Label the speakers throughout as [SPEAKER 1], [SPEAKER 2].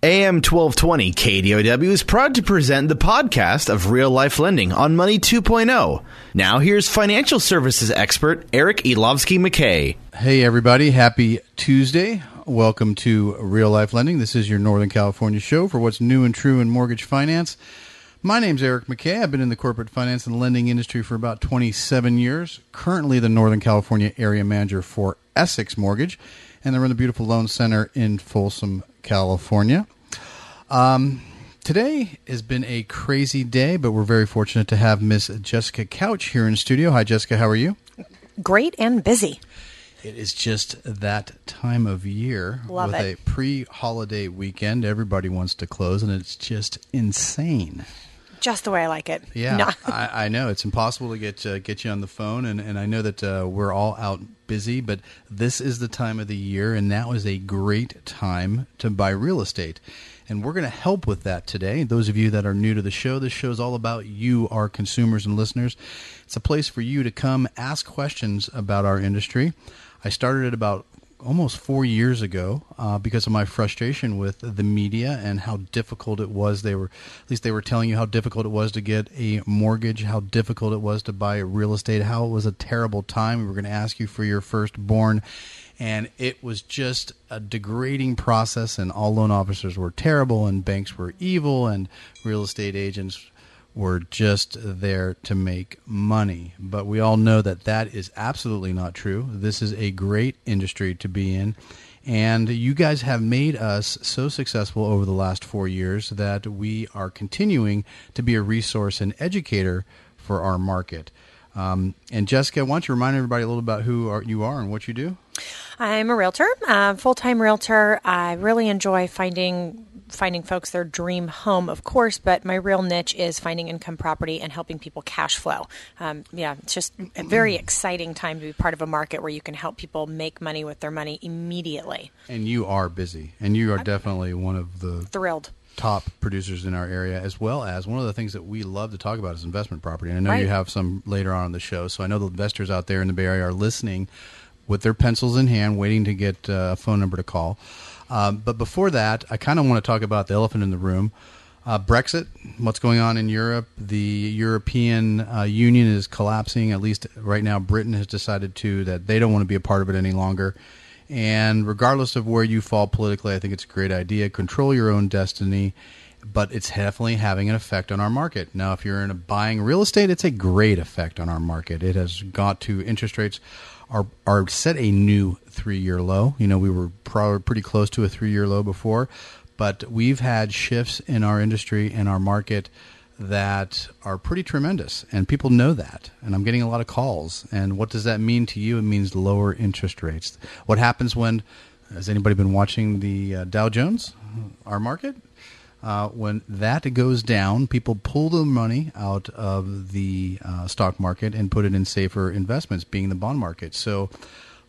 [SPEAKER 1] AM 1220 KDOW is proud to present the podcast of Real Life Lending on Money 2.0. Now here's financial services expert Eric Elovski McKay.
[SPEAKER 2] Hey everybody, happy Tuesday. Welcome to Real Life Lending. This is your Northern California show for what's new and true in mortgage finance. My name's Eric McKay. I've been in the corporate finance and lending industry for about 27 years. Currently the Northern California area manager for Essex Mortgage, and I run the beautiful loan center in Folsom, California. Um, today has been a crazy day, but we're very fortunate to have Miss Jessica Couch here in studio. Hi, Jessica. How are you?
[SPEAKER 3] Great and busy.
[SPEAKER 2] It is just that time of year
[SPEAKER 3] Love
[SPEAKER 2] with
[SPEAKER 3] it.
[SPEAKER 2] a pre-holiday weekend. Everybody wants to close, and it's just insane.
[SPEAKER 3] Just the way I like it.
[SPEAKER 2] Yeah,
[SPEAKER 3] No.
[SPEAKER 2] I, I know it's impossible to get uh, get you on the phone, and, and I know that uh, we're all out busy, but this is the time of the year, and now is a great time to buy real estate. And we're going to help with that today. Those of you that are new to the show, this show is all about you, our consumers and listeners. It's a place for you to come ask questions about our industry. I started it about almost four years ago uh, because of my frustration with the media and how difficult it was. They were, at least they were telling you how difficult it was to get a mortgage, how difficult it was to buy real estate, how it was a terrible time. We were going to ask you for your firstborn. And it was just a degrading process, and all loan officers were terrible, and banks were evil, and real estate agents were just there to make money. But we all know that that is absolutely not true. This is a great industry to be in. And you guys have made us so successful over the last four years that we are continuing to be a resource and educator for our market. Um, and Jessica, why don't you remind everybody a little about who are, you are and what you do?
[SPEAKER 3] I'm a realtor, full time realtor. I really enjoy finding finding folks their dream home, of course, but my real niche is finding income property and helping people cash flow. Um, yeah, it's just a very exciting time to be part of a market where you can help people make money with their money immediately.
[SPEAKER 2] And you are busy, and you are definitely one of the
[SPEAKER 3] Thrilled.
[SPEAKER 2] top producers in our area, as well as one of the things that we love to talk about is investment property. And I know you have some later on in the show, so I know the investors out there in the Bay Area are listening with their pencils in hand, waiting to get uh, a phone number to call. Um, but before that, I kind of want to talk about the elephant in the room. Uh, Brexit, what's going on in Europe? The European uh, Union is collapsing. At least right now, Britain has decided to that they don't want to be a part of it any longer. And regardless of where you fall politically, I think it's a great idea. Control your own destiny, but it's definitely having an effect on our market. Now, if you're in a buying real estate, it's a great effect on our market. It has got to interest rates are are set a new three year low. You know, we were pro- pretty close to a three year low before, but we've had shifts in our industry and our market that are pretty tremendous, and people know that. And I'm getting a lot of calls. And what does that mean to you? It means lower interest rates. What happens when? Has anybody been watching the uh, Dow Jones, our market? Uh, when that goes down, people pull the money out of the uh, stock market and put it in safer investments, being the bond market. So,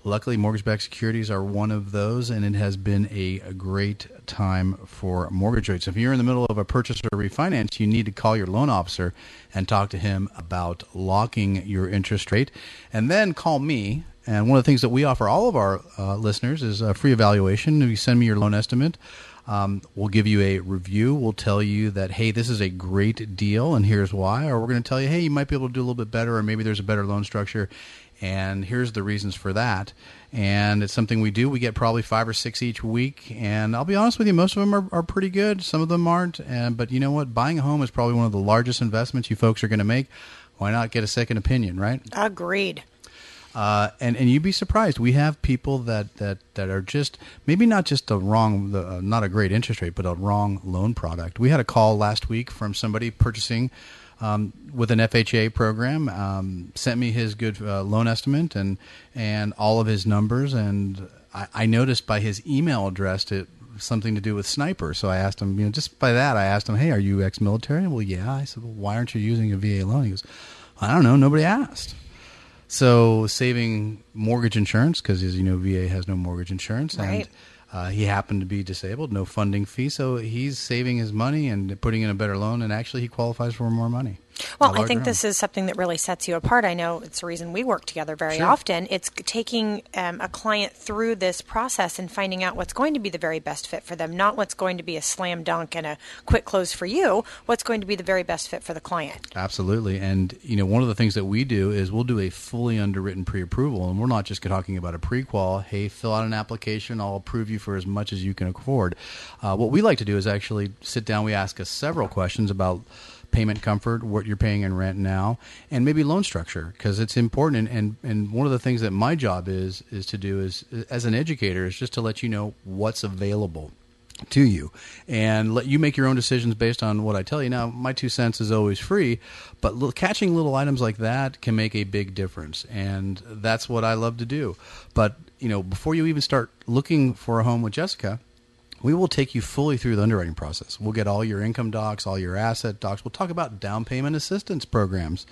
[SPEAKER 2] luckily, mortgage-backed securities are one of those, and it has been a, a great time for mortgage rates. If you're in the middle of a purchase or refinance, you need to call your loan officer and talk to him about locking your interest rate, and then call me. And one of the things that we offer all of our uh, listeners is a free evaluation. If you send me your loan estimate, um, we'll give you a review. We'll tell you that, hey, this is a great deal, and here's why. Or we're going to tell you, hey, you might be able to do a little bit better, or maybe there's a better loan structure, and here's the reasons for that. And it's something we do. We get probably five or six each week, and I'll be honest with you, most of them are, are pretty good. Some of them aren't. And but you know what? Buying a home is probably one of the largest investments you folks are going to make. Why not get a second opinion, right?
[SPEAKER 3] Agreed.
[SPEAKER 2] Uh, and and you'd be surprised. We have people that, that, that are just maybe not just a wrong, the, uh, not a great interest rate, but a wrong loan product. We had a call last week from somebody purchasing um, with an FHA program. Um, sent me his good uh, loan estimate and and all of his numbers, and I, I noticed by his email address it something to do with sniper. So I asked him, you know, just by that, I asked him, hey, are you ex-military? Well, yeah. I said, well, why aren't you using a VA loan? He goes, I don't know. Nobody asked. So saving mortgage insurance because, as you know, VA has no mortgage insurance,
[SPEAKER 3] Right.
[SPEAKER 2] and uh, he happened to be disabled, no funding fee, so he's saving his money and putting in a better loan, and actually he qualifies for more money.
[SPEAKER 3] Well, I think this is something that really sets you apart. I know it's the reason we work together very
[SPEAKER 2] Sure.
[SPEAKER 3] often. It's taking um, a client through this process and finding out what's going to be the very best fit for them, not what's going to be a slam dunk and a quick close for you, what's going to be the very best fit for the client.
[SPEAKER 2] Absolutely. And, you know, one of the things that we do is we'll do a fully underwritten pre approval. And we're not just talking about a pre qual. Hey, fill out an application. I'll approve you for as much as you can afford. Uh, what we like to do is actually sit down. We ask us several questions about payment comfort, what you're paying in rent now, and maybe loan structure because it's important. And, and, and one of the things that my job is, is to do is, as an educator, is just to let you know what's available to you and let you make your own decisions based on what I tell you. Now, my two cents is always free, but little, catching little items like that can make a big difference, and that's what I love to do. But you know, before you even start looking for a home with Jessica, we will take you fully through the underwriting process. We'll get all your income docs, all your asset docs. We'll talk about down payment assistance programs,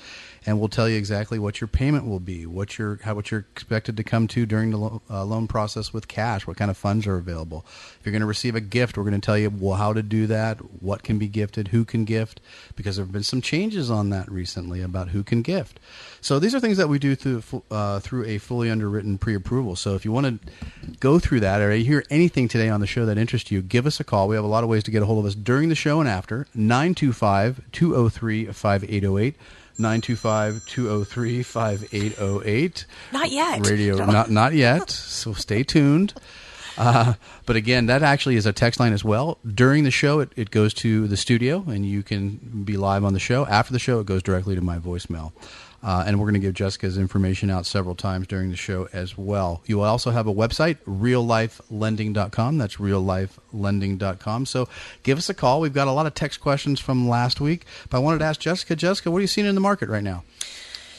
[SPEAKER 2] and we'll tell you exactly what your payment will be, what your how what you're expected to come to during the lo- uh, loan process with cash, what kind of funds are available. If you're going to receive a gift, we're going to tell you well how to do that, what can be gifted, who can gift, because there have been some changes on that recently about who can gift. So these are things that we do through uh, through a fully underwritten pre-approval. So if you want to go through that or you hear anything today on the show that interests you, give us a call. We have a lot of ways to get a hold of us during the show and after. 925-203-5808. 925-203-5808.
[SPEAKER 3] Not yet.
[SPEAKER 2] Radio not not yet. So stay tuned. Uh, but again, that actually is a text line as well. During the show, it, it goes to the studio, and you can be live on the show. After the show, it goes directly to my voicemail. Uh, and we're going to give Jessica's information out several times during the show as well. You will also have a website, reallifelending.com. That's reallifelending.com. So give us a call. We've got a lot of text questions from last week. But I wanted to ask Jessica, Jessica, what are you seeing in the market right now?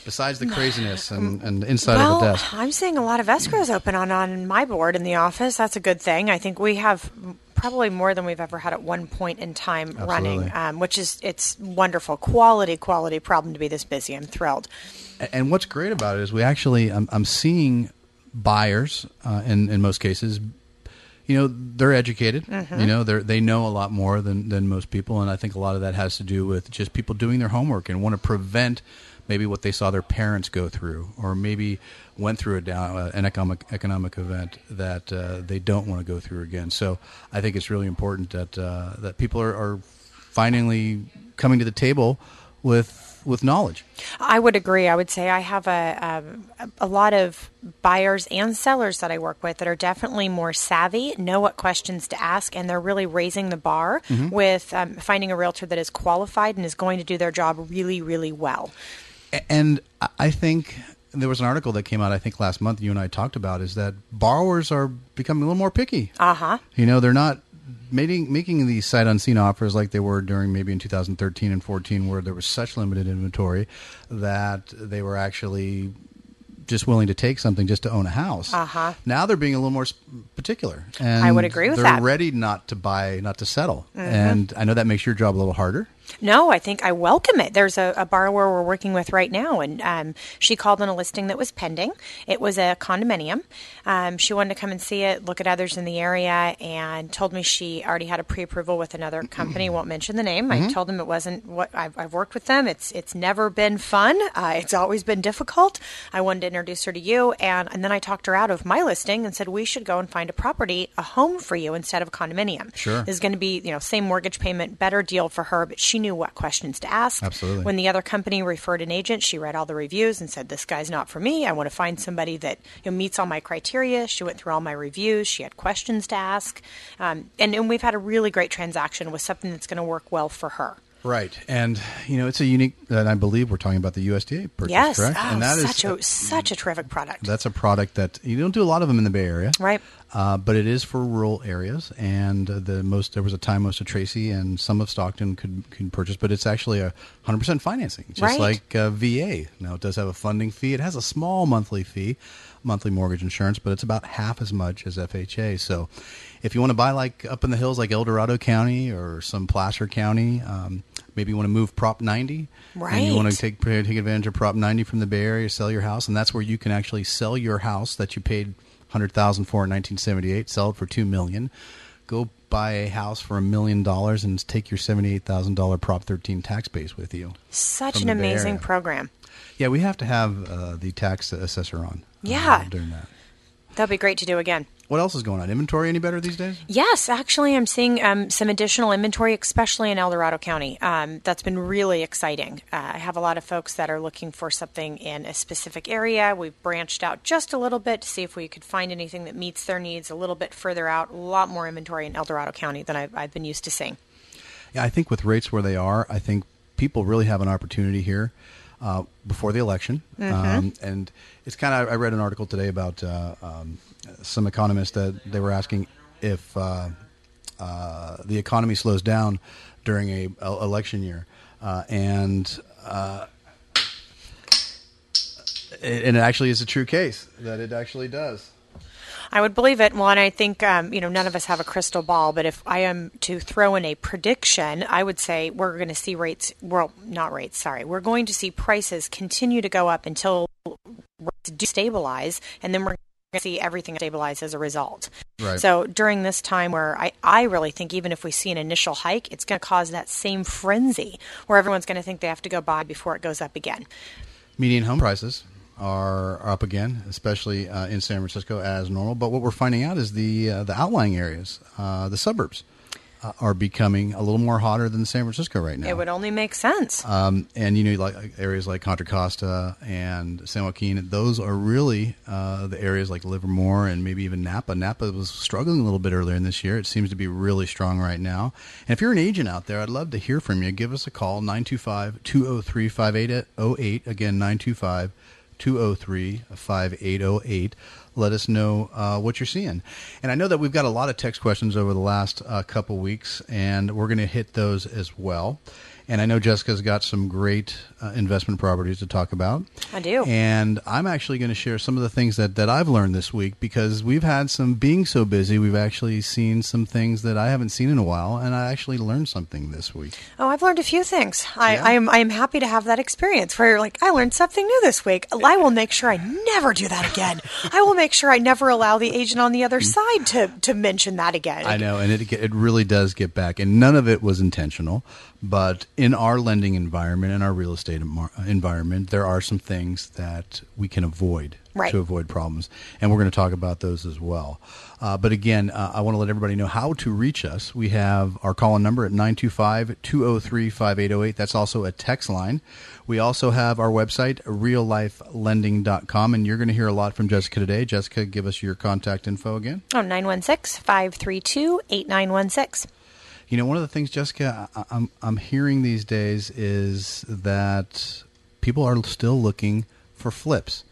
[SPEAKER 2] Besides the craziness and, and inside
[SPEAKER 3] well,
[SPEAKER 2] of the desk.
[SPEAKER 3] I'm seeing a lot of escrows open on on my board in the office. That's a good thing. I think we have probably more than we've ever had at one point in time running, um, which is it's wonderful. Quality, quality problem to be this busy. I'm thrilled.
[SPEAKER 2] And what's great about it is we actually, I'm, I'm seeing buyers uh, in in most cases. You know, they're educated. You know, they they know a lot more than than most people, and I think a lot of that has to do with just people doing their homework and want to prevent maybe what they saw their parents go through, or maybe went through a down, uh, an economic economic event that uh, they don't want to go through again. So I think it's really important that uh, that people are, are finally coming to the table with with knowledge.
[SPEAKER 3] I would agree. I would say I have a, um, a lot of buyers and sellers that I work with that are definitely more savvy, know what questions to ask, and they're really raising the bar
[SPEAKER 2] Mm-hmm.
[SPEAKER 3] with um, finding a realtor that is qualified and is going to do their job really, really well.
[SPEAKER 2] And I- think there was an article that came out, I think last month, you and I talked about, is that borrowers are becoming a little more picky.
[SPEAKER 3] Uh huh.
[SPEAKER 2] You know, they're not making making these sight unseen offers like they were during maybe in 2013 and 14, where there was such limited inventory that they were actually just willing to take something just to own a house.
[SPEAKER 3] Uh-huh.
[SPEAKER 2] Now they're being a little more particular. And
[SPEAKER 3] I would agree with
[SPEAKER 2] they're
[SPEAKER 3] that. Mm-hmm.
[SPEAKER 2] ready not to buy, not to settle. And I know that makes your job a little harder.
[SPEAKER 3] No, I think I welcome it. There's a, a borrower we're working with right now, and um, she called on a listing that was pending. It was a condominium. Um, she wanted to come and see it, look at others in the area, and told me she already had a pre-approval with another company. Won't mention the name. I told them it wasn't what I've, I've worked with them. It's it's never been fun. Uh, it's always been difficult. I wanted to introduce her to you, and and then I talked her out of my listing and said we should go and find a property, a home for you instead of a condominium.
[SPEAKER 2] Sure.
[SPEAKER 3] This is going to be you know same mortgage payment, better deal for her, but she knew what questions to ask.
[SPEAKER 2] Absolutely.
[SPEAKER 3] When the other company referred an agent, she read all the reviews and said, "This guy's not for me. I want to find somebody that you know, meets all my criteria." She went through all my reviews. She had questions to ask, um, and and we've had a really great transaction with something that's going to work well for her.
[SPEAKER 2] Right, and you know it's a unique. And I believe we're talking about the USDA purchase,
[SPEAKER 3] yes,
[SPEAKER 2] correct?
[SPEAKER 3] oh,
[SPEAKER 2] and that is
[SPEAKER 3] such a such a terrific product.
[SPEAKER 2] that's a product that you don't do a lot of them in the Bay Area,
[SPEAKER 3] Right.
[SPEAKER 2] Uh, but it is for rural areas, and the most there was a time most of Tracy and some of Stockton could could purchase, but it's actually a hundred percent financing, just
[SPEAKER 3] Right.
[SPEAKER 2] like uh, VA. Now it does have a funding fee. It has a small monthly fee, monthly mortgage insurance, but it's about half as much as FHA. So, if you want to buy like up in the hills, like El Dorado County or some Placer County, um, maybe you want to move Prop 90, and you want to take take advantage of Prop 90 from the Bay Area, sell your house, and that's where you can actually sell your house that you paid hundred thousand for in 1978, sell it for 2 million. Go buy a house for a million dollars and take your seventy-eight thousand dollar Prop 13 tax base with you.
[SPEAKER 3] Such an amazing program.
[SPEAKER 2] Yeah, we have to have uh, the tax assessor on. Uh,
[SPEAKER 3] Yeah.
[SPEAKER 2] during that.
[SPEAKER 3] That'd be great to do again.
[SPEAKER 2] What else is going on? Inventory any better these days?
[SPEAKER 3] Yes, actually, I'm seeing um, some additional inventory, especially in El Dorado County. Um, that's been really exciting. Uh, I have a lot of folks that are looking for something in a specific area. We've branched out just a little bit to see if we could find anything that meets their needs a little bit further out. A lot more inventory in El Dorado County than I've, I've been used to seeing.
[SPEAKER 2] Yeah, I think with rates where they are, I think people really have an opportunity here uh, before the election. Um, and it's kind of, I read an article today about uh, um, some economists that they were asking if uh, uh, the economy slows down during a, a election year. Uh, and uh, it, and it actually is a true case that it actually does.
[SPEAKER 3] I would believe it. Well, and I think um, you know none of us have a crystal ball, but if I am to throw in a prediction, I would say we're going to see rates. Well, not rates. Sorry, we're going to see prices continue to go up until rates do stabilize, and then we're going to see everything stabilize as a result.
[SPEAKER 2] Right.
[SPEAKER 3] So during this time, where I I really think even if we see an initial hike, it's going to cause that same frenzy where everyone's going to think they have to go buy before it goes up again.
[SPEAKER 2] median home prices are up again, especially uh, in San Francisco as normal. But what we're finding out is the uh, the outlying areas, uh, the suburbs, uh, are becoming a little more hotter than San Francisco right now.
[SPEAKER 3] It would only make sense.
[SPEAKER 2] Um, and you know, like areas like Contra Costa and San Joaquin, those are really uh, the areas like Livermore and maybe even Napa. Napa was struggling a little bit earlier in this year. It seems to be really strong right now. And if you're an agent out there, I'd love to hear from you. Give us a call, 925 203 5808. Again, 925 203 5808. Let us know uh, what you're seeing. And I know that we've got a lot of text questions over the last uh, couple weeks, and we're going to hit those as well. And I know Jessica's got some great uh, investment properties to talk about.
[SPEAKER 3] I do.
[SPEAKER 2] And I'm actually going to share some of the things that, that I've learned this week because we've had some being so busy. We've actually seen some things that I haven't seen in a while, and I actually learned something this week.
[SPEAKER 3] Oh, I've learned a few things. I,
[SPEAKER 2] Yeah?
[SPEAKER 3] I am I am happy to have that experience where you're like, I learned something new this week. I will make sure I never do that again. I will make sure I never allow the agent on the other side to, to mention that again.
[SPEAKER 2] I know, and it it really does get back, and none of it was intentional. But in our lending environment, in our real estate emar- environment, there are some things that we can avoid
[SPEAKER 3] Right.
[SPEAKER 2] to avoid problems, and we're going to talk about those as well. Uh, but again, uh, I want to let everybody know how to reach us. We have our call-in number at 925-203-5808. That's also a text line. We also have our website, reallifelending.com, and you're going to hear a lot from Jessica today. Jessica, give us your contact info again.
[SPEAKER 3] Oh, 916 532 8916.
[SPEAKER 2] You know, one of the things, Jessica, I, I'm I'm hearing these days is that people are still looking for flips.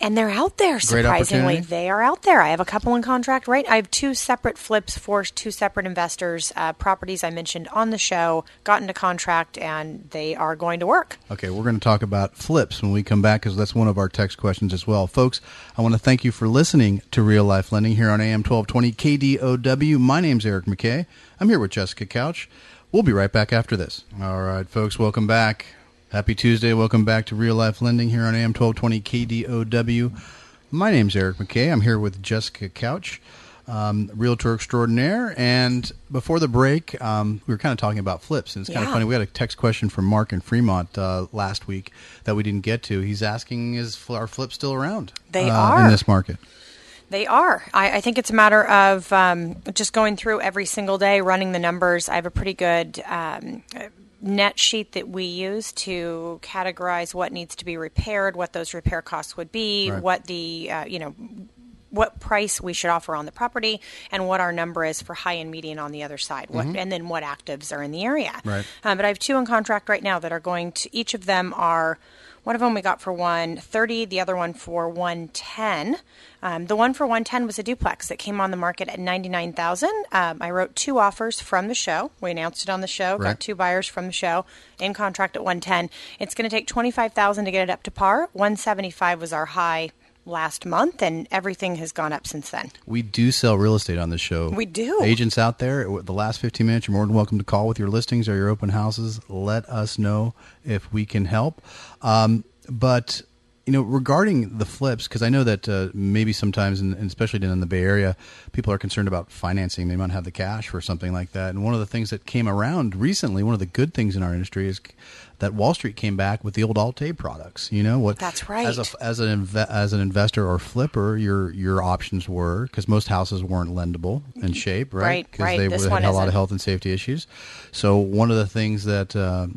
[SPEAKER 3] And they're out there, surprisingly. They are out there. I have a couple in contract, right? I have two separate flips for two separate investors, uh, properties I mentioned on the show, got into contract, and they are going to work.
[SPEAKER 2] Okay, we're going to talk about flips when we come back because that's one of our text questions as well. Folks, I want to thank you for listening to Real Life Lending here on AM 1220 KDOW. My name's Eric McKay. I'm here with Jessica Couch. We'll be right back after this. All right, folks, welcome back. Happy Tuesday. Welcome back to Real Life Lending here on AM 1220 KDOW. My name's Eric McKay. I'm here with Jessica Couch, um, realtor extraordinaire. And before the break, um, we were kind of talking about flips. And it's kind of funny. We had a text question from Mark in Fremont uh, last week that we didn't get to. He's asking, is our flips still around?
[SPEAKER 3] They
[SPEAKER 2] uh,
[SPEAKER 3] are.
[SPEAKER 2] In this market.
[SPEAKER 3] They are. I, I think it's a matter of um, just going through every single day, running the numbers. I have a pretty good um, net sheet that we use to categorize what needs to be repaired, what those repair costs would be,
[SPEAKER 2] Right.
[SPEAKER 3] what the uh, you know what price we should offer on the property and what our number is for high and median on the other side, what, and then what actives are in the area.
[SPEAKER 2] Mm-hmm. Right.
[SPEAKER 3] Um, but I have two in contract right now that are going to. Each of them are. One of them we got for 130, the other one for 110. Um, the one for 110 was a duplex that came on the market at 99,000. Um, I wrote two offers from the show. We announced it on the show.
[SPEAKER 2] Right.
[SPEAKER 3] Got two buyers from the show in contract at 110. It's going to take 25,000 to get it up to par. 175 was our high last month, and everything has gone up since then.
[SPEAKER 2] We do sell real estate on this show.
[SPEAKER 3] We do.
[SPEAKER 2] Agents out there, the last 15 minutes, you're more than welcome to call with your listings or your open houses. Let us know if we can help. Um, but, you know, regarding the flips, because I know that uh, maybe sometimes, and especially in the Bay Area, people are concerned about financing. They might not have the cash for something like that. And one of the things that came around recently, one of the good things in our industry is that Wall Street came back with the old Alt-A products. You know what?
[SPEAKER 3] That's right.
[SPEAKER 2] As a as an inve- as an investor or flipper, your your options were because most houses weren't lendable in shape, right?
[SPEAKER 3] Right,
[SPEAKER 2] Because
[SPEAKER 3] right.
[SPEAKER 2] they
[SPEAKER 3] This
[SPEAKER 2] had a lot of health and safety issues. So one of the things that uh,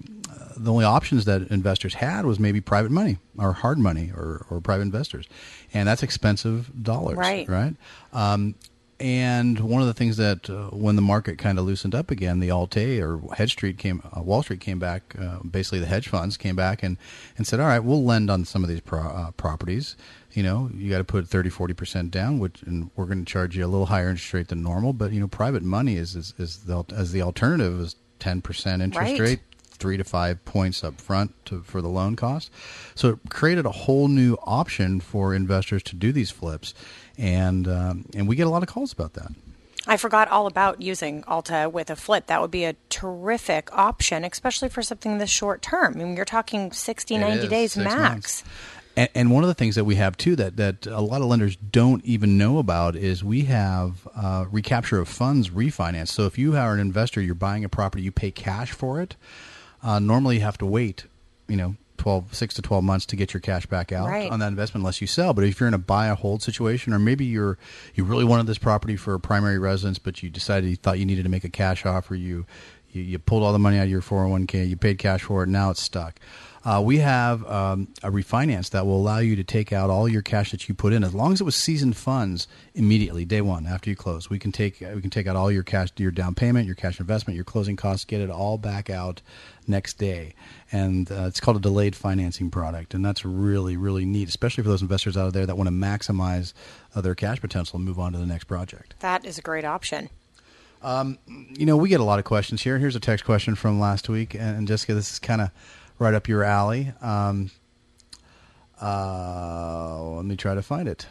[SPEAKER 2] the only options that investors had was maybe private money or hard money or, or private investors, and that's expensive dollars,
[SPEAKER 3] Right.
[SPEAKER 2] Right. Um, and one of the things that uh, when the market kind of loosened up again, the Alt-A or Hedge Street came, uh, Wall Street came back. Uh, basically, the hedge funds came back and, and said, "All right, we'll lend on some of these pro- uh, properties. You know, you got to put 30, 40 percent down, which and we're going to charge you a little higher interest rate than normal. But you know, private money is is, is the, as the alternative is ten percent interest
[SPEAKER 3] Right.
[SPEAKER 2] rate." three to five points up front to, for the loan cost. So it created a whole new option for investors to do these flips, and um, and we get a lot of calls about that.
[SPEAKER 3] I forgot all about using Alt-A with a flip. That would be a terrific option, especially for something this short term. I mean, you're talking 60, 90
[SPEAKER 2] is,
[SPEAKER 3] days max.
[SPEAKER 2] months. And, and one of the things that we have too that, that a lot of lenders don't even know about is we have uh, recapture of funds refinance. So if you are an investor, you're buying a property, you pay cash for it. Uh, normally, you have to wait, you know, 12, 6 to 12 months to get your cash back out
[SPEAKER 3] Right.
[SPEAKER 2] on that investment unless you sell. But if you're in a buy a hold situation, or maybe you're you really wanted this property for a primary residence, but you decided you thought you needed to make a cash offer, you you, you pulled all the money out of your 401k, you paid cash for it, now it's stuck. Uh, we have um, a refinance that will allow you to take out all your cash that you put in, as long as it was seasoned funds immediately, day one after you close. We can take we can take out all your cash, your down payment, your cash investment, your closing costs, get it all back out next day, and uh, it's called a delayed financing product, and that's really really neat, especially for those investors out there that want to maximize uh, their cash potential and move on to the next project.
[SPEAKER 3] That is a great option.
[SPEAKER 2] You know, we get a lot of questions here. Here's a text question from last week, and, and Jessica, this is kind of right up your alley. Um, uh, let me try to find it.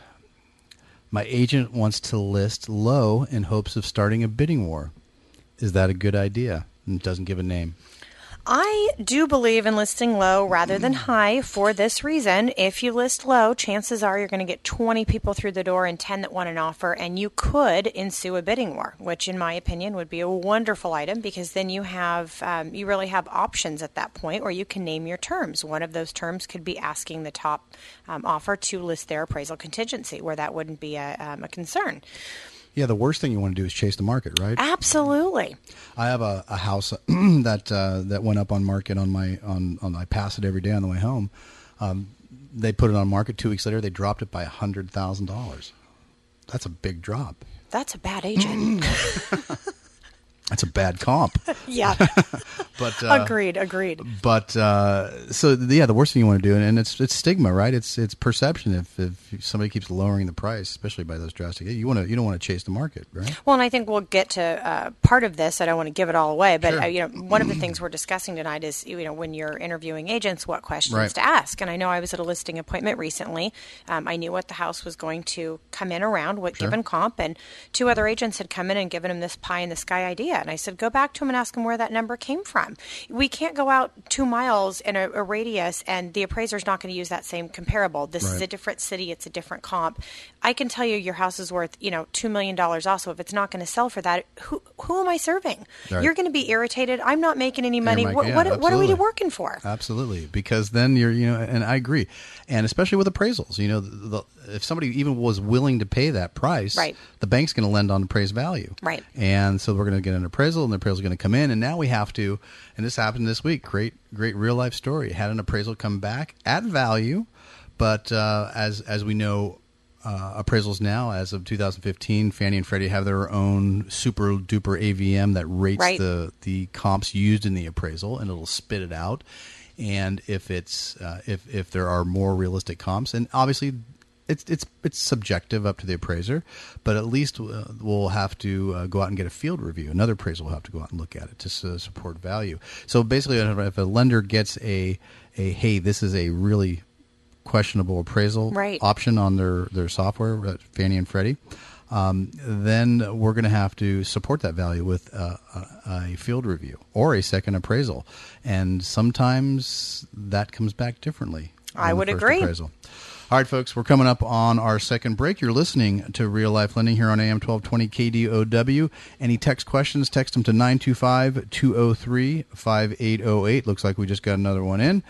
[SPEAKER 2] My agent wants to list low in hopes of starting a bidding war. Is that a good idea? And it doesn't give a name.
[SPEAKER 3] I do believe in listing low rather than high for this reason. If you list low, chances are you're going to get 20 people through the door and 10 that want an offer, and you could ensue a bidding war, which, in my opinion, would be a wonderful item because then you have um, you really have options at that point, or you can name your terms. One of those terms could be asking the top um, offer to list their appraisal contingency, where that wouldn't be a, um, a concern.
[SPEAKER 2] Yeah, the worst thing you want to do is chase the market, right?
[SPEAKER 3] Absolutely.
[SPEAKER 2] I have a, a house that uh, that went up on market on my on, on I pass it every day on the way home. Um, they put it on market two weeks later. They dropped it by a hundred thousand dollars. That's a big drop.
[SPEAKER 3] That's a bad agent.
[SPEAKER 2] That's a bad comp.
[SPEAKER 3] yeah.
[SPEAKER 2] But uh,
[SPEAKER 3] agreed. Agreed.
[SPEAKER 2] But uh, so yeah, the worst thing you want to do, and it's it's stigma, right? It's it's perception. If if somebody keeps lowering the price, especially by those drastic, you want to you don't want to chase the market, right?
[SPEAKER 3] Well, and I think we'll get to uh, part of this. I don't want to give it all away, but
[SPEAKER 2] Sure.
[SPEAKER 3] uh, you know, one of the things we're discussing tonight is you know when you're interviewing agents, what questions
[SPEAKER 2] Right.
[SPEAKER 3] to ask. And I know I was at a listing appointment recently. Um, I knew what the house was going to come in around, what given comp, and two other agents had come in and given him this pie in the sky idea. And I said, go back to him and ask him where that number came from. We can't go out two miles in a, a radius, and the appraiser's not going to use that same comparable. This is a different city; it's a different comp. I can tell you your house is worth you know two million dollars. Also, if it's not going to sell for that, who who am I serving?
[SPEAKER 2] Right.
[SPEAKER 3] You're going to be irritated. I'm not making any money.
[SPEAKER 2] making-
[SPEAKER 3] what
[SPEAKER 2] yeah,
[SPEAKER 3] what, what are we working for?
[SPEAKER 2] Absolutely, because then you're you know, and I agree, and especially with appraisals, you know, the, the, if somebody even was willing to pay that price,
[SPEAKER 3] Right.
[SPEAKER 2] the bank's going to lend on appraised value,
[SPEAKER 3] Right.
[SPEAKER 2] And so we're going to get an appraisal, and the appraisal is going to come in, and now we have to, and this happened this week. Great, great real life story. Had an appraisal come back at value, but uh, as as we know. uh, appraisals now, as of 2015, Fannie and Freddie have their own super duper AVM that rates
[SPEAKER 3] Right.
[SPEAKER 2] the the comps used in the appraisal, and it'll spit it out. And if it's uh, if if there are more realistic comps, and obviously it's it's it's subjective up to the appraiser, but at least uh, we'll have to uh, go out and get a field review. Another appraiser will have to go out and look at it to s- support value. So basically, if a lender gets a a hey, this is a really questionable appraisal
[SPEAKER 3] Right.
[SPEAKER 2] option on their their software, uh, Fannie and Freddie, um, then we're going to have to support that value with uh, a, a field review or a second appraisal, and sometimes that comes back differently.
[SPEAKER 3] I would agree.
[SPEAKER 2] Appraisal. All right, folks, we're coming up on our second break. You're listening to Real Life Lending here on AM 1220 KDOW. Any text questions, text them to 925 203 5808. Looks like we just got another one in.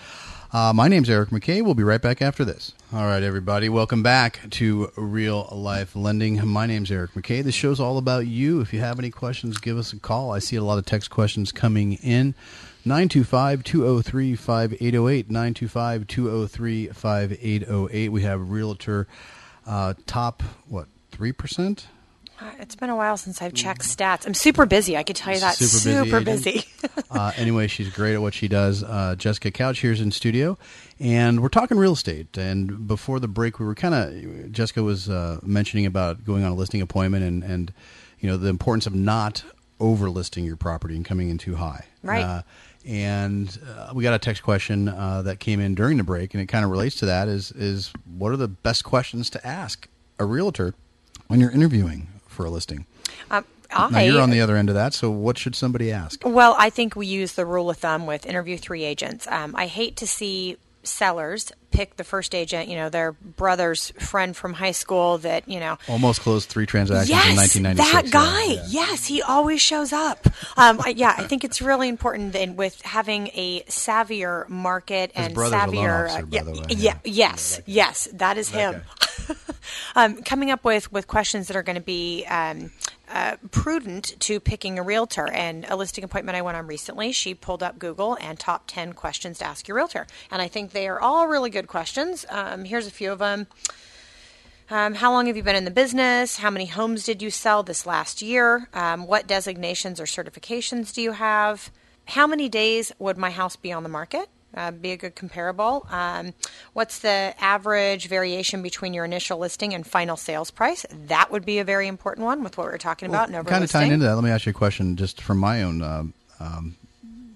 [SPEAKER 2] Uh, my name's Eric McKay. We'll be right back after this. All right, everybody, welcome back to Real Life Lending. My name's Eric McKay. This show's all about you. If you have any questions, give us a call. I see a lot of text questions coming in. 925 203 5808. 925 203 5808. We have Realtor uh, top, what, 3%?
[SPEAKER 3] Uh, It's been a while since I've checked stats. I'm super busy. I could tell you that.
[SPEAKER 2] Super busy
[SPEAKER 3] Super busy.
[SPEAKER 2] uh, anyway, she's great at what she does. Uh, Jessica Couch here's in studio, and we're talking real estate. And before the break, we were kind of Jessica was uh, mentioning about going on a listing appointment and and you know the importance of not overlisting your property and coming in too high.
[SPEAKER 3] Right.
[SPEAKER 2] And uh, we got a text question uh, that came in during the break, and it kind of relates to that. Is is what are the best questions to ask a realtor when you're interviewing for a listing?
[SPEAKER 3] Um,
[SPEAKER 2] Now you're on the other end of that, so what should somebody ask?
[SPEAKER 3] Well, I think we use the rule of thumb with interview three agents. Um, I hate to see sellers pick the first agent, you know, their brother's friend from high school that, you know,
[SPEAKER 2] Almost closed three transactions in
[SPEAKER 3] yes,
[SPEAKER 2] 1996.
[SPEAKER 3] that guy.
[SPEAKER 2] yeah.
[SPEAKER 3] Yes, he always shows up. Um, yeah, I think it's really important in, with having a savvier market
[SPEAKER 2] His
[SPEAKER 3] and
[SPEAKER 2] brother's a loan
[SPEAKER 3] savvier.
[SPEAKER 2] officer,
[SPEAKER 3] uh, yeah, yeah,
[SPEAKER 2] yeah.
[SPEAKER 3] yes, yes, that is him. Um, coming up with with questions that are going to be. Um, uh, prudent to picking a realtor and a listing appointment I went on recently. She pulled up Google and top 10 questions to ask your realtor. And I think they are all really good questions. Um, here's a few of them. Um, how long have you been in the business? How many homes did you sell this last year? Um, what designations or certifications do you have? How many days would my house be on the market? Uh, be a good comparable. Um, what's the average variation between your initial listing and final sales price? That would be a very important one with what we are talking about. in
[SPEAKER 2] kind of tying into that, let me ask you a question just from my own. Um, um,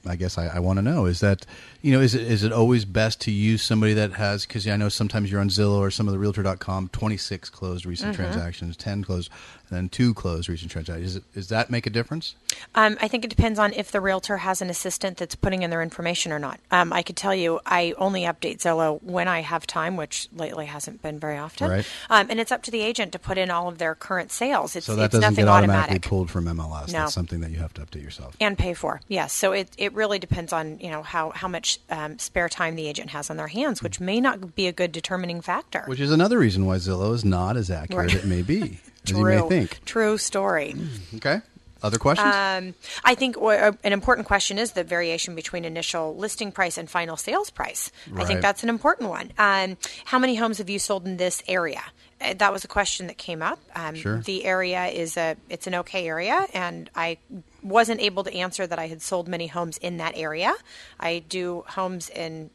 [SPEAKER 2] I guess I, I want to know is that you know is it is it always best to use somebody that has because I know sometimes you're on Zillow or some of the Realtor.com 26 closed recent
[SPEAKER 3] Mm-hmm.
[SPEAKER 2] transactions, 10 closed, and then two closed recent transactions. Is it, does that make a difference?
[SPEAKER 3] Um, I think it depends on if the realtor has an assistant that's putting in their information or not. Um, I could tell you I only update Zillow when I have time, which lately hasn't been very often.
[SPEAKER 2] Right.
[SPEAKER 3] Um, and it's up to the agent to put in all of their current sales. It's,
[SPEAKER 2] So that
[SPEAKER 3] it's
[SPEAKER 2] doesn't
[SPEAKER 3] nothing
[SPEAKER 2] get automatically
[SPEAKER 3] automatic.
[SPEAKER 2] pulled from MLS.
[SPEAKER 3] No.
[SPEAKER 2] That's something that you have to update yourself.
[SPEAKER 3] and pay for yes so it, it really depends on you know how, how much um, spare time the agent has on their hands which may not be a good determining factor
[SPEAKER 2] Which is another reason why Zillow is not as accurate
[SPEAKER 3] Right.
[SPEAKER 2] as it may be, as
[SPEAKER 3] true
[SPEAKER 2] you may think.
[SPEAKER 3] true story
[SPEAKER 2] Okay. Other questions?
[SPEAKER 3] Um, I think uh, an important question is the variation between initial listing price and final sales price. I think that's an important one. Um, how many homes have you sold in this area? Uh, That was a question that came up. Um,
[SPEAKER 2] Sure.
[SPEAKER 3] The area is a it's an okay area, and I wasn't able to answer that I had sold many homes in that area. I do homes in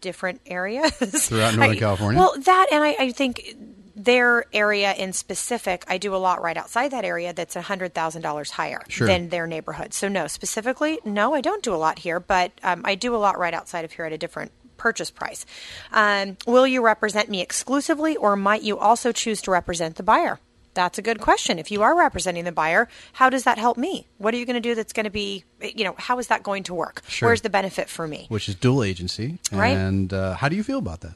[SPEAKER 3] different areas
[SPEAKER 2] Throughout Northern
[SPEAKER 3] I-
[SPEAKER 2] California?
[SPEAKER 3] Well, that and I, I think their area in specific, I do a lot right outside that area that's hundred thousand dollars higher
[SPEAKER 2] Sure.
[SPEAKER 3] than their neighborhood. So no, specifically, no, I don't do a lot here, but um, I do a lot right outside of here at a different purchase price. Um, will you represent me exclusively, or might you also choose to represent the buyer? That's a good question. If you are representing the buyer, how does that help me? What are you going to do that's going to be, you know, how is that going to work?
[SPEAKER 2] Sure.
[SPEAKER 3] Where's the benefit for me?
[SPEAKER 2] Which is dual agency.
[SPEAKER 3] Right.
[SPEAKER 2] And uh, how do you feel about that?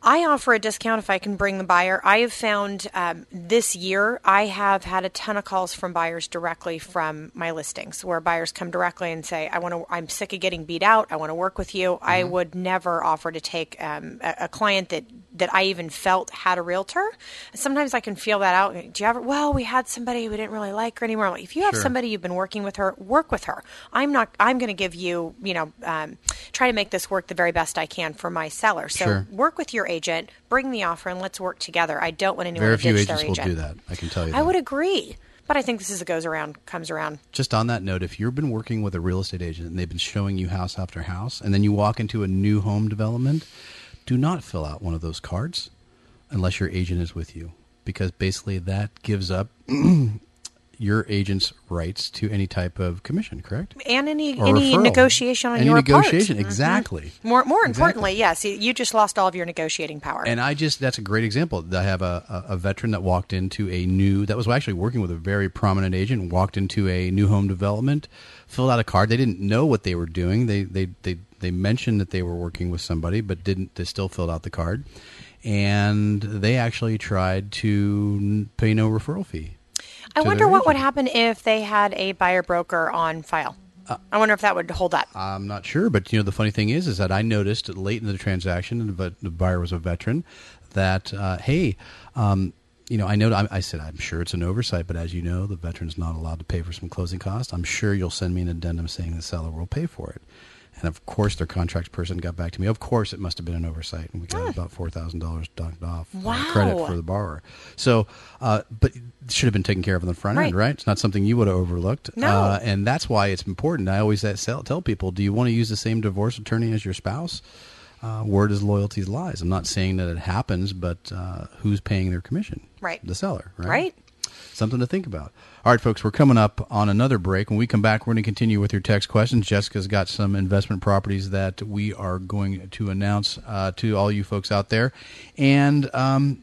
[SPEAKER 3] I offer a discount if I can bring the buyer. I have found um, this year I have had a ton of calls from buyers directly from my listings, where buyers come directly and say, "I want to. I'm sick of getting beat out. I want to work with you." I would never offer to take um, a, a client that that I even felt had a realtor. Sometimes I can feel that out. Do you ever? Well, we had somebody we didn't really like her anymore. Like, if you have
[SPEAKER 2] Sure.
[SPEAKER 3] somebody you've been working with her, work with her. I'm not. I'm going to give you. You know, um, try to make this work the very best I can for my seller. So
[SPEAKER 2] Sure.
[SPEAKER 3] work with your agent, bring the offer, and let's work together. I don't want anyone
[SPEAKER 2] Very
[SPEAKER 3] to
[SPEAKER 2] few agents will
[SPEAKER 3] agent.
[SPEAKER 2] do that. I can tell you.
[SPEAKER 3] I would agree, but I think this is a goes around, comes around.
[SPEAKER 2] Just on that note, if you've been working with a real estate agent and they've been showing you house after house, and then you walk into a new home development, do not fill out one of those cards unless your agent is with you, because basically that gives up your agent's rights to any type of commission. Correct?
[SPEAKER 3] And any
[SPEAKER 2] Or
[SPEAKER 3] any
[SPEAKER 2] referral.
[SPEAKER 3] negotiation on
[SPEAKER 2] Any
[SPEAKER 3] your
[SPEAKER 2] negotiation,
[SPEAKER 3] part. Mhm.
[SPEAKER 2] exactly.
[SPEAKER 3] More more
[SPEAKER 2] Exactly.
[SPEAKER 3] importantly, yes, you- just lost all of your negotiating power.
[SPEAKER 2] And I just, that's a great example. I have a, a, a veteran that walked into a new, that was actually working with a very prominent agent, walked into a new home development, filled out a card. They didn't know what they were doing. They, they, they, they mentioned that they were working with somebody, but didn't, they still filled out the card. And they actually tried to pay no referral fee.
[SPEAKER 3] I wonder what would happen if they had a buyer broker on file.
[SPEAKER 2] Uh,
[SPEAKER 3] I wonder if that would hold up.
[SPEAKER 2] I'm not sure, but you know the funny thing is, is that I noticed late in the transaction, and the the buyer was a veteran, that uh, hey, um, you know, I know I, I said I'm sure it's an oversight, but as you know, the veteran's not allowed to pay for some closing costs. I'm sure you'll send me an addendum saying the seller will pay for it. And of course, their contracts person got back to me. Of course, it must have been an oversight, and we got about four thousand dollars docked off uh, credit for the borrower. So, uh, but it should have been taken care of on the front end,
[SPEAKER 3] Right.
[SPEAKER 2] right? It's not something you would have overlooked.
[SPEAKER 3] No.
[SPEAKER 2] Uh, and that's why it's important. I always tell, tell people, do you want to use the same divorce attorney as your spouse? Uh, word is loyalty lies. I'm not saying that it happens, but uh, who's paying their commission?
[SPEAKER 3] Right.
[SPEAKER 2] The seller, right?
[SPEAKER 3] Right.
[SPEAKER 2] Something to think about. All right, folks, we're coming up on another break. When we come back, we're going to continue with your text questions. Jessica's got some investment properties that we are going to announce uh, to all you folks out there. And um,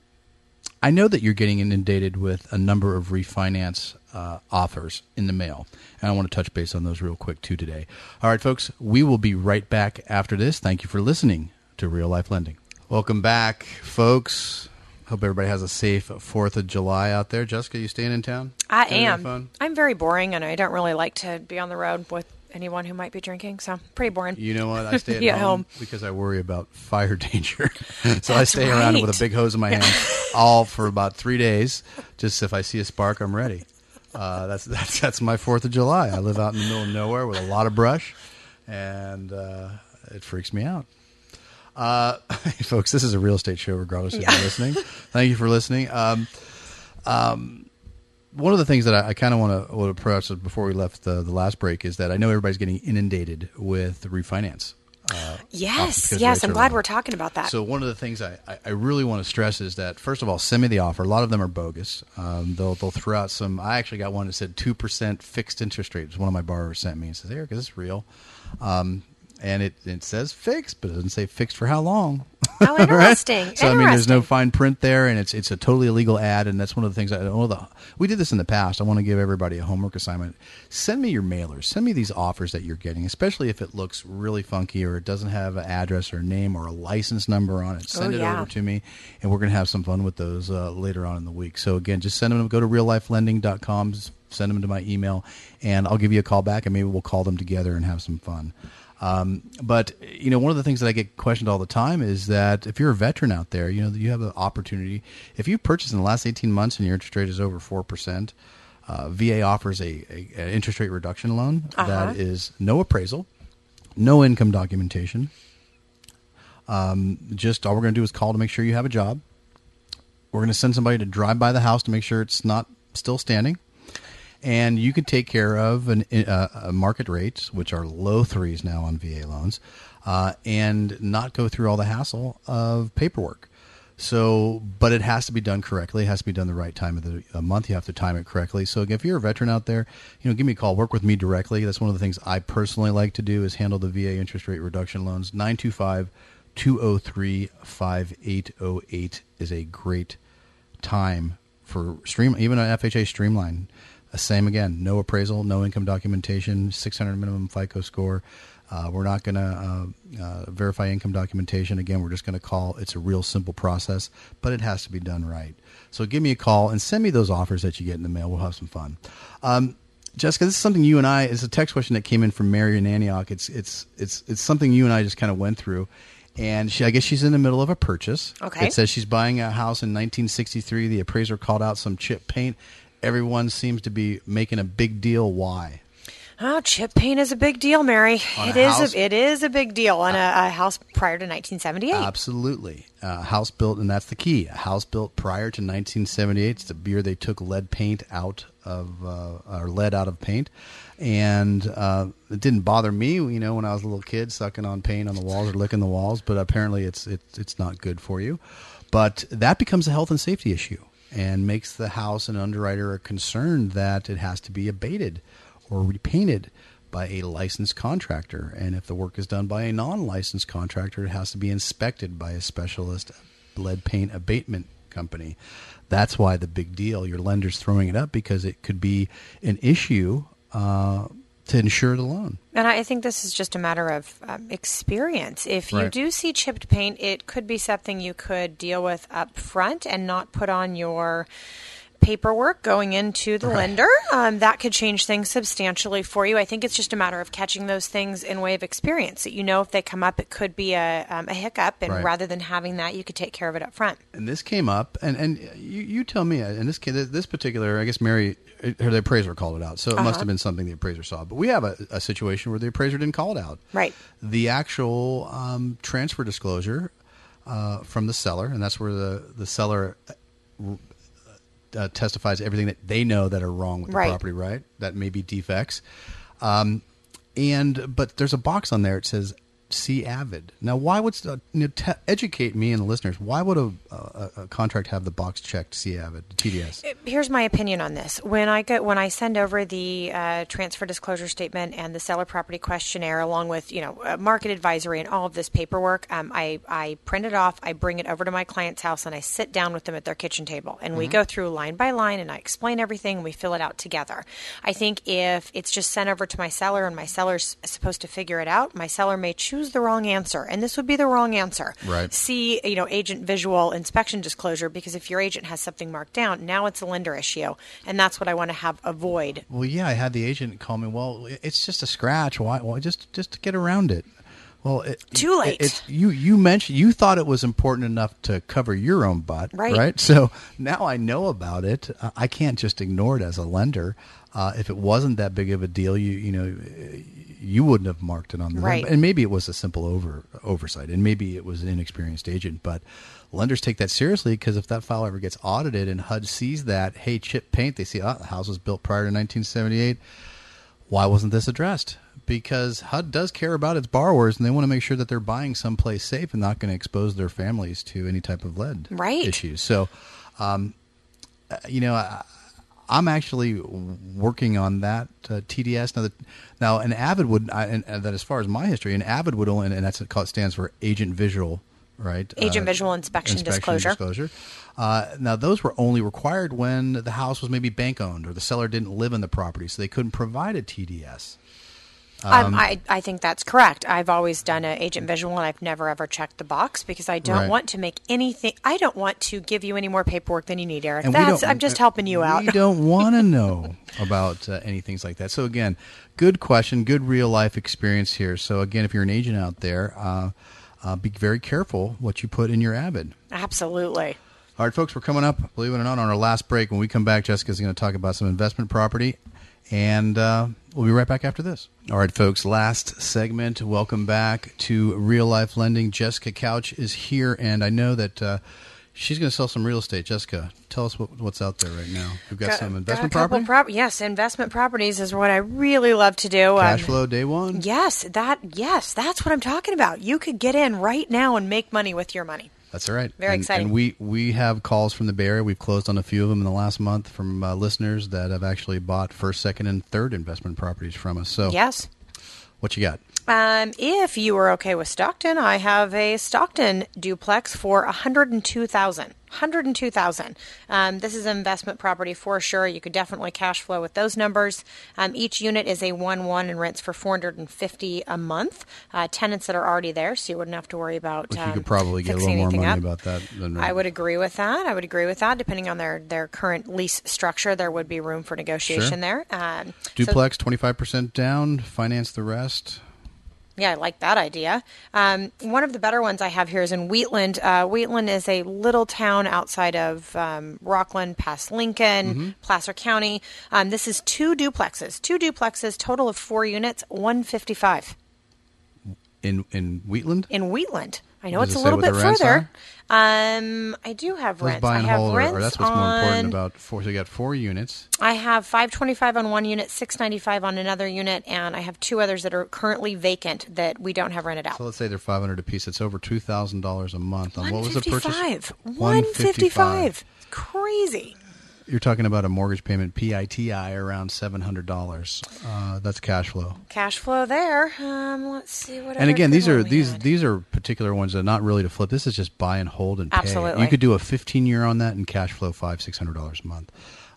[SPEAKER 2] I know that you're getting inundated with a number of refinance uh, offers in the mail, and I want to touch base on those real quick too today. All right, folks, we will be right back after this. Thank you for listening to Real Life Lending. Welcome back, folks. Hope everybody has a safe Fourth of July out there. Jessica, you staying in town?
[SPEAKER 3] I
[SPEAKER 2] Having
[SPEAKER 3] am. I'm very boring, and I don't really like to be on the road with anyone who might be drinking. So pretty boring.
[SPEAKER 2] You know what? I stay at home,
[SPEAKER 3] home.
[SPEAKER 2] because I worry about fire danger. so I
[SPEAKER 3] That's
[SPEAKER 2] stay around with a big hose in my hand, all for about three days. Just if I see a spark, I'm ready. Uh, that's that's that's my Fourth of July. I live out in the middle of nowhere with a lot of brush, and uh, it freaks me out. Uh, folks, this is a real estate show, regardless if you're listening. Thank you for listening. Um, um, one of the things that I, I kind of want to press before we left the, the last break is that I know everybody's getting inundated with refinance. Uh,
[SPEAKER 3] yes, yes. I'm glad
[SPEAKER 2] low.
[SPEAKER 3] we're talking about that.
[SPEAKER 2] So one of the things I, I- I really want to stress is that first of all, send me the offer. A lot of them are bogus. Um, they'll they'll throw out some. I actually got one that said two percent fixed interest rate. It was one of my borrowers sent me and says, "Eric, is this real?" Um, and it, it says fixed, but it doesn't say fixed for how long.
[SPEAKER 3] oh, interesting.
[SPEAKER 2] So I mean, there's no fine print there, and it's it's a totally illegal ad, and that's one of the things I one of the we did this in the past. I want to give everybody a homework assignment. Send me your mailers. Send me these offers that you're getting, especially if it looks really funky or it doesn't have an address or name or a license number on it. Send
[SPEAKER 3] Oh,
[SPEAKER 2] it
[SPEAKER 3] yeah.
[SPEAKER 2] over to me, and we're gonna have some fun with those uh, later on in the week. So again, just send them. Go to reallifelending.com. Send them to my email, and I'll give you a call back, and maybe we'll call them together and have some fun. Um, but you know, one of the things that I get questioned all the time is that if you're a veteran out there, you know, you have an opportunity. If you purchased in the last 18 months and your interest rate is over four percent, uh, VA offers a, a, an interest rate reduction loan that is no appraisal, no income documentation. Um, just all we're going to do is call to make sure you have a job. We're going to send somebody to drive by the house to make sure it's not still standing and you could take care of an, uh, a market rates, which are low threes now on VA loans, uh, and not go through all the hassle of paperwork. So, but it has to be done correctly. It has to be done the right time of the uh, month. You have to time it correctly. So, if you're a veteran out there, you know, give me a call. Work with me directly. That's one of the things I personally like to do is handle the VA interest rate reduction loans. 925 203 5808 is a great time for stream even an FHA streamline. Uh, same again, no appraisal, no income documentation, 600 minimum FICO score. Uh, we're not going to uh, uh, verify income documentation. Again, we're just going to call. It's a real simple process, but it has to be done right. So give me a call and send me those offers that you get in the mail. We'll have some fun. Um, Jessica, this is something you and I. It's a text question that came in from Mary in Antioch. It's it's it's it's something you and I just kind of went through, and she, I guess she's in the middle of a purchase.
[SPEAKER 3] Okay.
[SPEAKER 2] It says she's buying a house in 1963. The appraiser called out some chip paint. Everyone seems to be making a big deal. Why?
[SPEAKER 3] Oh, chip paint is a big deal, Mary.
[SPEAKER 2] On
[SPEAKER 3] It is. A, it is a big deal on a, a house prior to 1978.
[SPEAKER 2] Absolutely. Uh, house built, and that's the key. A house built prior to 1978. It's the year they took lead paint out of, uh, or lead out of paint. And uh, it didn't bother me, you know, when I was a little kid sucking on paint on the walls or licking the walls, but apparently it's, it's, it's not good for you. But that becomes a health and safety issue and makes the house and underwriter concerned that it has to be abated or repainted by a licensed contractor. And if the work is done by a non licensed contractor, it has to be inspected by a specialist lead paint abatement company. That's why the big deal. Your lender's throwing it up because it could be an issue uh, to insure the loan.
[SPEAKER 3] And I think this is just a matter of um, experience. If you
[SPEAKER 2] Right.
[SPEAKER 3] do see chipped paint, it could be something you could deal with up front and not put on your paperwork going into the lender. Um, that could change things substantially for you. I think it's just a matter of catching those things in way of experience. That you know if they come up, it could be a, um, a hiccup, and
[SPEAKER 2] Right.
[SPEAKER 3] rather than having that, you could take care of it up front.
[SPEAKER 2] and this came up, and and you, you tell me, in this case, this particular, I guess Mary, her the appraiser called it out, so it must have been something the appraiser saw. But we have a, a situation where the appraiser didn't call it out.
[SPEAKER 3] Right.
[SPEAKER 2] The actual um, transfer disclosure uh, from the seller, and that's where the the seller uh, testifies everything that they know that are wrong with the
[SPEAKER 3] Right.
[SPEAKER 2] property, right? That may be defects. Um, and but there's a box on there. It says "See Avid." Now, why would uh, you know, te- educate me and the listeners? Why would a, a, a contract have the box checked "See Avid" TDS?
[SPEAKER 3] Here's my opinion on this. When I go, when I send over the uh, transfer disclosure statement and the seller property questionnaire, along with you know uh, market advisory and all of this paperwork, um, I I print it off, I bring it over to my client's house, and I sit down with them at their kitchen table, and we go through line by line, and I explain everything, and we fill it out together. I think if it's just sent over to my seller and my seller's supposed to figure it out, my seller may choose the wrong answer, and this would be the wrong answer.
[SPEAKER 2] Right.
[SPEAKER 3] See, you know, agent visual inspection disclosure because if your agent has something marked down, now it's a lender issue, and that's what I want to have avoid.
[SPEAKER 2] Well, yeah, I had the agent call me. Well, it's just a scratch. Why? Why just just to get around it? Well, it,
[SPEAKER 3] Too late.
[SPEAKER 2] It, it's you. You mentioned you thought it was important enough to cover your own butt,
[SPEAKER 3] Right.
[SPEAKER 2] Right. So now I know about it. Uh, I can't just ignore it as a lender. Uh, if it wasn't that big of a deal, you you know, you wouldn't have marked it on the
[SPEAKER 3] Right.
[SPEAKER 2] And maybe it was a simple over oversight, and maybe it was an inexperienced agent. But lenders take that seriously because if that file ever gets audited and HUD sees that, hey, chip paint, they see, oh, the house was built prior to 1978 why wasn't this addressed? Because HUD does care about its borrowers, and they want to make sure that they're buying someplace safe and not going to expose their families to any type of lead
[SPEAKER 3] Right.
[SPEAKER 2] issues. So, um, uh, you know, I, I'm actually working on that uh, TDS now. That now an Avid would, I, and, and that as far as my history, an Avid would only, and that's what it stands for Agent Visual, right?
[SPEAKER 3] Agent Visual Inspection Disclosure.
[SPEAKER 2] disclosure. Uh, now, those were only required when the house was maybe bank owned or the seller didn't live in the property, so they couldn't provide a TDS.
[SPEAKER 3] Um, I, I think that's correct. I've always done an agent visual, and I've never ever checked the box because I don't
[SPEAKER 2] Right.
[SPEAKER 3] want to make anything. I don't want to give you any more paperwork than you need, Eric.
[SPEAKER 2] And
[SPEAKER 3] That's I'm just helping you out.
[SPEAKER 2] We don't want to know about uh, any things like that. So again, good question, good real life experience here. So again, if you're an agent out there, uh, uh, be very careful what you put in your Avid.
[SPEAKER 3] Absolutely.
[SPEAKER 2] All right, folks, we're coming up, believe it or not, on our last break. When we come back, Jessica's going to talk about some investment property, and uh, we'll be right back after this. All right, folks, last segment. Welcome back to Real Life Lending. Jessica Couch is here, and I know that uh, she's going to sell some real estate. Jessica, tell us what, what's out there right now. We've got, some investment
[SPEAKER 3] got
[SPEAKER 2] property,
[SPEAKER 3] prop- yes, investment properties is what I really love to do.
[SPEAKER 2] cash
[SPEAKER 3] Um,
[SPEAKER 2] flow day one.
[SPEAKER 3] Yes, that yes, that's what I'm talking about. You could get in right now and make money with your money.
[SPEAKER 2] That's all right.
[SPEAKER 3] Very
[SPEAKER 2] and,
[SPEAKER 3] exciting.
[SPEAKER 2] And we we have calls from the Bay Area. We've closed on a few of them in the last month from uh, listeners that have actually bought first, second, and third investment properties from us. So,
[SPEAKER 3] Yes.
[SPEAKER 2] what you got?
[SPEAKER 3] Um, if you are okay with Stockton, I have a Stockton duplex for 102,000. 102,000. Um, this is an investment property for sure. You could definitely cash flow with those numbers. Um, each unit is a 1-1 and rents for 450 a month. Uh, tenants that are already there, so you wouldn't have to worry about
[SPEAKER 2] Which you
[SPEAKER 3] um,
[SPEAKER 2] could probably get a little more money
[SPEAKER 3] up.
[SPEAKER 2] about that than
[SPEAKER 3] I would agree with that. I would agree with that. Depending on their, their current lease structure, there would be room for negotiation there. Um, so-
[SPEAKER 2] duplex twenty five percent down. Finance the rest.
[SPEAKER 3] Yeah, I like that idea. Um, one of the better ones I have here is in Wheatland. Uh, Wheatland is a little town outside of um, Rocklin, past Lincoln,
[SPEAKER 2] Mm-hmm.
[SPEAKER 3] Placer County. Um, this is two duplexes, two duplexes, total of four units, one fifty five
[SPEAKER 2] In in Wheatland?
[SPEAKER 3] in Wheatland. I know
[SPEAKER 2] Does
[SPEAKER 3] it's a
[SPEAKER 2] it say
[SPEAKER 3] little bit further. Um, I do have
[SPEAKER 2] Those
[SPEAKER 3] rents.
[SPEAKER 2] buy
[SPEAKER 3] I have
[SPEAKER 2] hold, or,
[SPEAKER 3] rents
[SPEAKER 2] or that's what's more important
[SPEAKER 3] on-
[SPEAKER 2] about four. So you got four units.
[SPEAKER 3] I have 525 on one unit, 695 on another unit, and I have two others that are currently vacant that we don't have rented out.
[SPEAKER 2] So let's say they're five hundred apiece. It's over two thousand dollars a month. On what was the purchase?
[SPEAKER 3] 155. 155. It's crazy.
[SPEAKER 2] You're talking about a mortgage payment PITI around seven hundred dollars. Uh, that's cash flow.
[SPEAKER 3] Cash flow there. Um, let's see what.
[SPEAKER 2] And again, these are these
[SPEAKER 3] had.
[SPEAKER 2] these are particular ones that are not really to flip. This is just buy and hold and pay.
[SPEAKER 3] Absolutely.
[SPEAKER 2] You could do a 15 year on that and cash flow five six hundred dollars a month.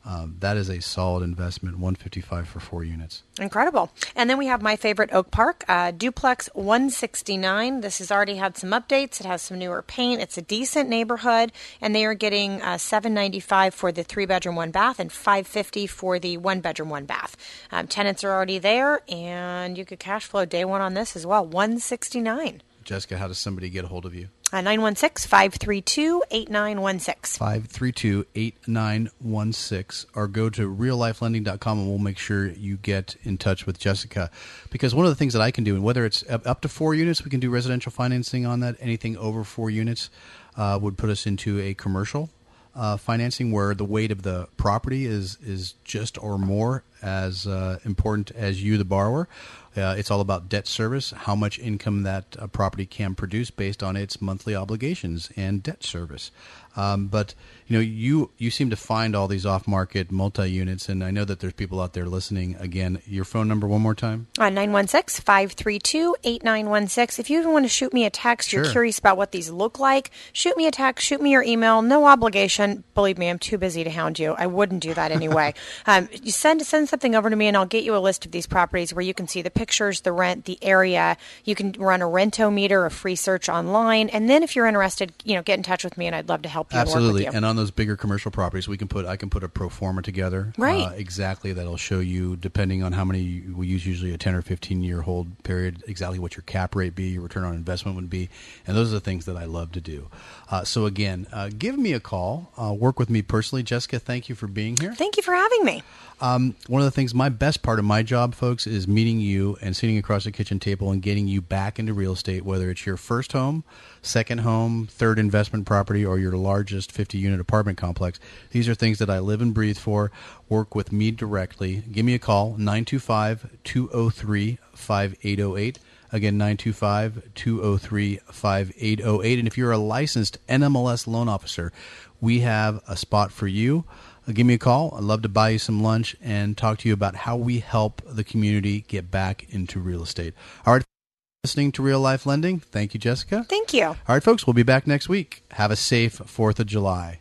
[SPEAKER 2] Um, that is a solid investment. 155 for four units.
[SPEAKER 3] Incredible. And then we have my favorite Oak Park, uh, Duplex 169. This has already had some updates. It has some newer paint. It's a decent neighborhood, and they are getting uh, 795 for the three bedroom, one bath, and 550 for the one bedroom, one bath. Um, tenants are already there, and you could cash flow day one on this as well. 169.
[SPEAKER 2] Jessica, how does somebody get a hold of you?
[SPEAKER 3] Uh, 916 532 8916.
[SPEAKER 2] 532 8916 or go to reallifelending.com and we'll make sure you get in touch with Jessica. Because one of the things that I can do, and whether it's up up to four units, we can do residential financing on that. Anything over four units uh, would put us into a commercial uh, financing where the weight of the property is, is just or more as uh, important as you, the borrower. Uh, it's all about debt service, how much income that uh, property can produce based on its monthly obligations and debt service. Um, but you know, you you seem to find all these off-market multi-units, and I know that there's people out there listening. Again, your phone number one more time.
[SPEAKER 3] Uh, 916 532 8916. If you even want to shoot me a text, you're curious about what these look like, shoot me a text, shoot me your email. No obligation. Believe me, I'm too busy to hound you. I wouldn't do that anyway. um, you send, send something over to me, and I'll get you a list of these properties where you can see the pictures, the rent, the area. You can run a rentometer, a free search online. And then if you're interested, you know, get in touch with me, and I'd love to help you
[SPEAKER 2] Absolutely,
[SPEAKER 3] you.
[SPEAKER 2] and on those bigger commercial properties, we can put I can put a pro forma together,
[SPEAKER 3] Right.
[SPEAKER 2] Uh, exactly, that'll show you depending on how many we use, usually a ten or fifteen year hold period, exactly what your cap rate be, your return on investment would be, and those are the things that I love to do. Uh, so again, uh, give me a call, uh, work with me personally, Jessica. Thank you for being here.
[SPEAKER 3] Thank you for having me.
[SPEAKER 2] Um, one of the things, my best part of my job, folks, is meeting you and sitting across the kitchen table and getting you back into real estate, whether it's your first home, second home, third investment property, or your largest 50 unit apartment complex. These are things that I live and breathe for. Work with me directly. Give me a call, 925 203 5808. Again, 925 203 5808. And if you're a licensed NMLS loan officer, we have a spot for you. Uh, Give me a call. I'd love to buy you some lunch and talk to you about how we help the community get back into real estate. All right, listening to Real Life Lending. Thank you, Jessica.
[SPEAKER 3] Thank you.
[SPEAKER 2] All right, folks, we'll be back next week. Have a safe 4th of July.